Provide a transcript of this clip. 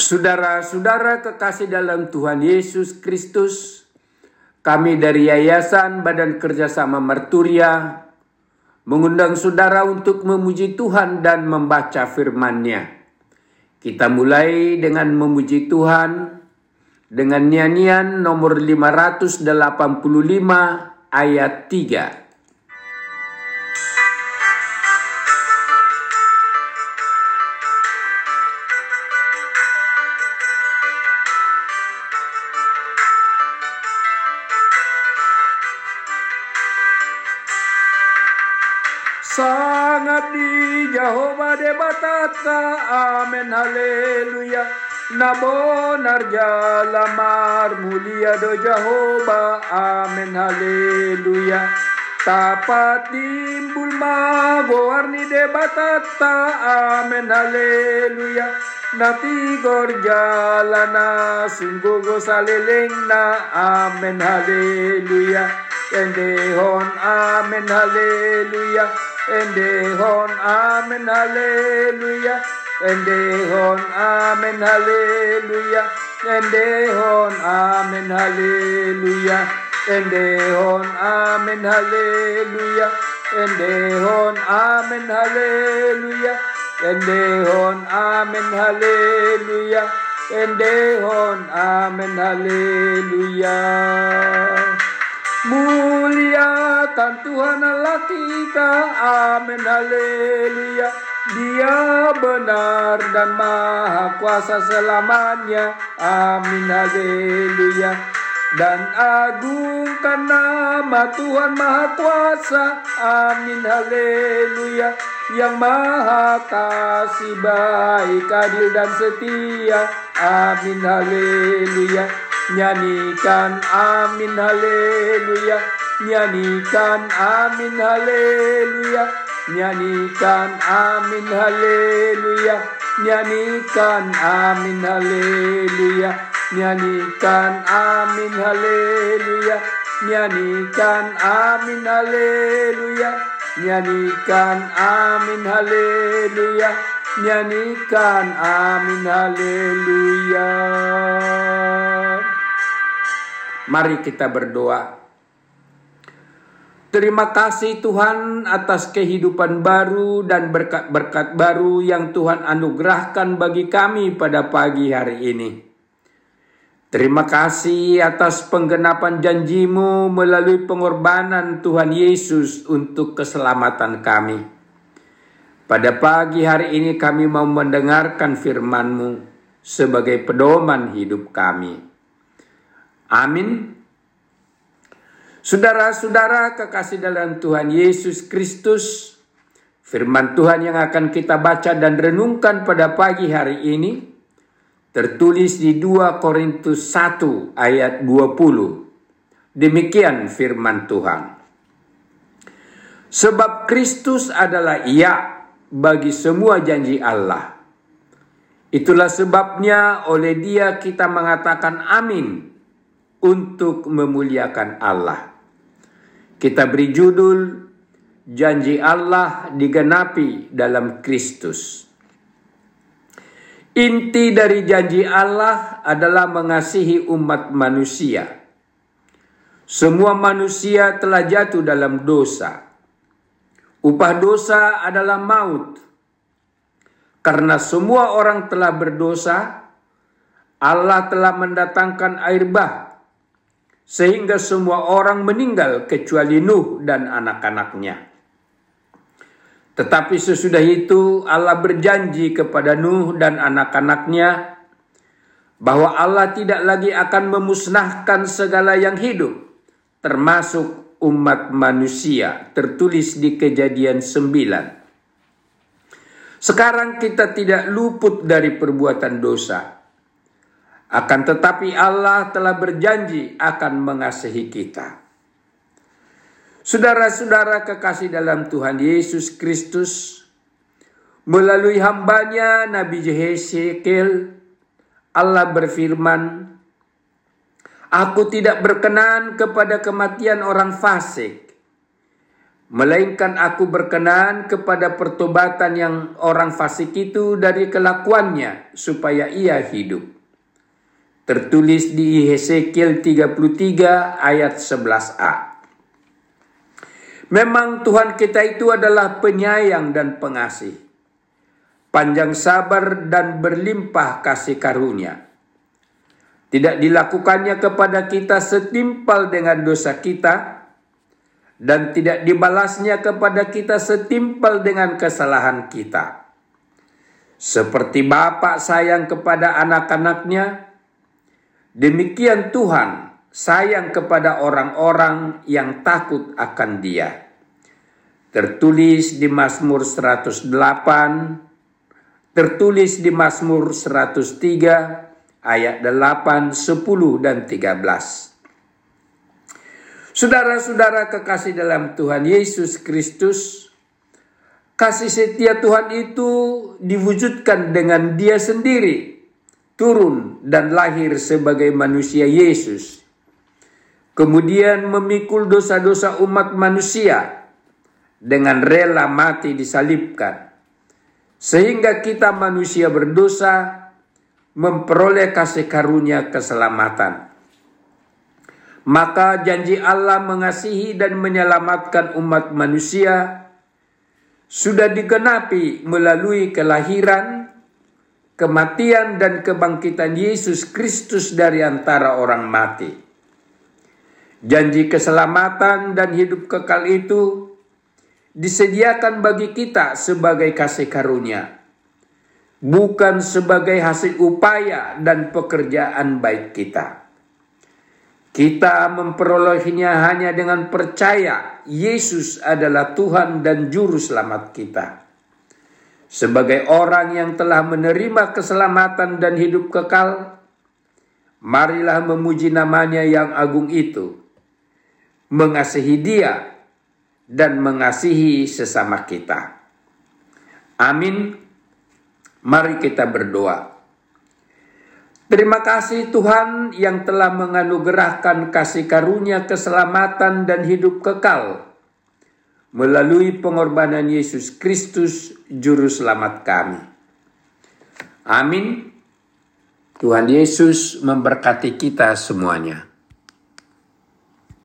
Saudara-saudara kekasih dalam Tuhan Yesus Kristus, kami dari Yayasan Badan Kerjasama Merturia mengundang saudara untuk memuji Tuhan dan membaca firman-Nya. Kita mulai dengan memuji Tuhan dengan nyanyian nomor 585 ayat 3. Jehovah debatata amen haleluya Nabonar jalamar mulia do Jehovah amen haleluya Tapat timbul magoarni debatata amen haleluya Nati gorjalana sungguh saleleng na amen haleluya Endehon amen haleluya and they horn, Amen, Hallelujah. And they horn, Amen, Hallelujah. And they horn, Amen, Hallelujah. And they horn, Amen, Hallelujah. And they horn, Amen, Hallelujah. And they horn, Amen, Hallelujah. And they horn, Amen, Hallelujah. Muliakan Tuhan Allah kita, amin haleluya. Dia benar dan maha kuasa selamanya, amin haleluya. Dan agungkan nama Tuhan maha kuasa, amin haleluya. Yang maha kasih baik, adil dan setia, amin haleluya. Nyanyikan amin haleluya. Nyanyikan amin haleluya. Nyanyikan amin haleluya. Nyanyikan amin haleluya. Nyanyikan amin haleluya. Nyanyikan amin haleluya. Nyanyikan amin haleluya Nyanyikan amin haleluya Mari kita berdoa. Terima kasih Tuhan atas kehidupan baru dan berkat-berkat baru yang Tuhan anugerahkan bagi kami pada pagi hari ini. Terima kasih atas penggenapan janjimu melalui pengorbanan Tuhan Yesus untuk keselamatan kami. Pada pagi hari ini kami mau mendengarkan firman-Mu sebagai pedoman hidup kami. Amin. Saudara-saudara kekasih dalam Tuhan Yesus Kristus, firman Tuhan yang akan kita baca dan renungkan pada pagi hari ini tertulis di 2 Korintus 1 ayat 20. Demikian firman Tuhan. Sebab Kristus adalah iya bagi semua janji Allah. Itulah sebabnya oleh dia kita mengatakan amin untuk memuliakan Allah. Kita beri judul Janji Allah digenapi dalam Kristus. Inti dari janji Allah adalah mengasihi umat manusia. Semua manusia telah jatuh dalam dosa. Upah dosa adalah maut. Karena semua orang telah berdosa, Allah telah mendatangkan air bah sehingga semua orang meninggal kecuali Nuh dan anak-anaknya. Tetapi sesudah itu Allah berjanji kepada Nuh dan anak-anaknya bahwa Allah tidak lagi akan memusnahkan segala yang hidup, termasuk umat manusia, tertulis di kejadian 9. Sekarang kita tidak luput dari perbuatan dosa akan tetapi Allah telah berjanji akan mengasihi kita. Saudara-saudara kekasih dalam Tuhan Yesus Kristus, melalui hambanya Nabi Jehezekiel, Allah berfirman, Aku tidak berkenan kepada kematian orang fasik, melainkan aku berkenan kepada pertobatan yang orang fasik itu dari kelakuannya supaya ia hidup. Tertulis di Hesekiel 33 ayat 11a. Memang Tuhan kita itu adalah penyayang dan pengasih. Panjang sabar dan berlimpah kasih karunia. Tidak dilakukannya kepada kita setimpal dengan dosa kita, dan tidak dibalasnya kepada kita setimpal dengan kesalahan kita. Seperti Bapak sayang kepada anak-anaknya, demikian Tuhan sayang kepada orang-orang yang takut akan Dia. Tertulis di Mazmur 108, tertulis di Mazmur 103 ayat 8, 10 dan 13. Saudara-saudara kekasih dalam Tuhan Yesus Kristus, kasih setia Tuhan itu diwujudkan dengan Dia sendiri, turun dan lahir sebagai manusia Yesus. Kemudian memikul dosa-dosa umat manusia dengan rela mati disalibkan. Sehingga kita manusia berdosa memperoleh kasih karunia keselamatan maka janji Allah mengasihi dan menyelamatkan umat manusia sudah digenapi melalui kelahiran, kematian dan kebangkitan Yesus Kristus dari antara orang mati. Janji keselamatan dan hidup kekal itu disediakan bagi kita sebagai kasih karunia, bukan sebagai hasil upaya dan pekerjaan baik kita. Kita memperolehnya hanya dengan percaya Yesus adalah Tuhan dan Juru Selamat kita. Sebagai orang yang telah menerima keselamatan dan hidup kekal, marilah memuji namanya yang agung itu, mengasihi dia, dan mengasihi sesama kita. Amin. Mari kita berdoa. Terima kasih Tuhan yang telah menganugerahkan kasih karunia keselamatan dan hidup kekal melalui pengorbanan Yesus Kristus juru selamat kami. Amin. Tuhan Yesus memberkati kita semuanya.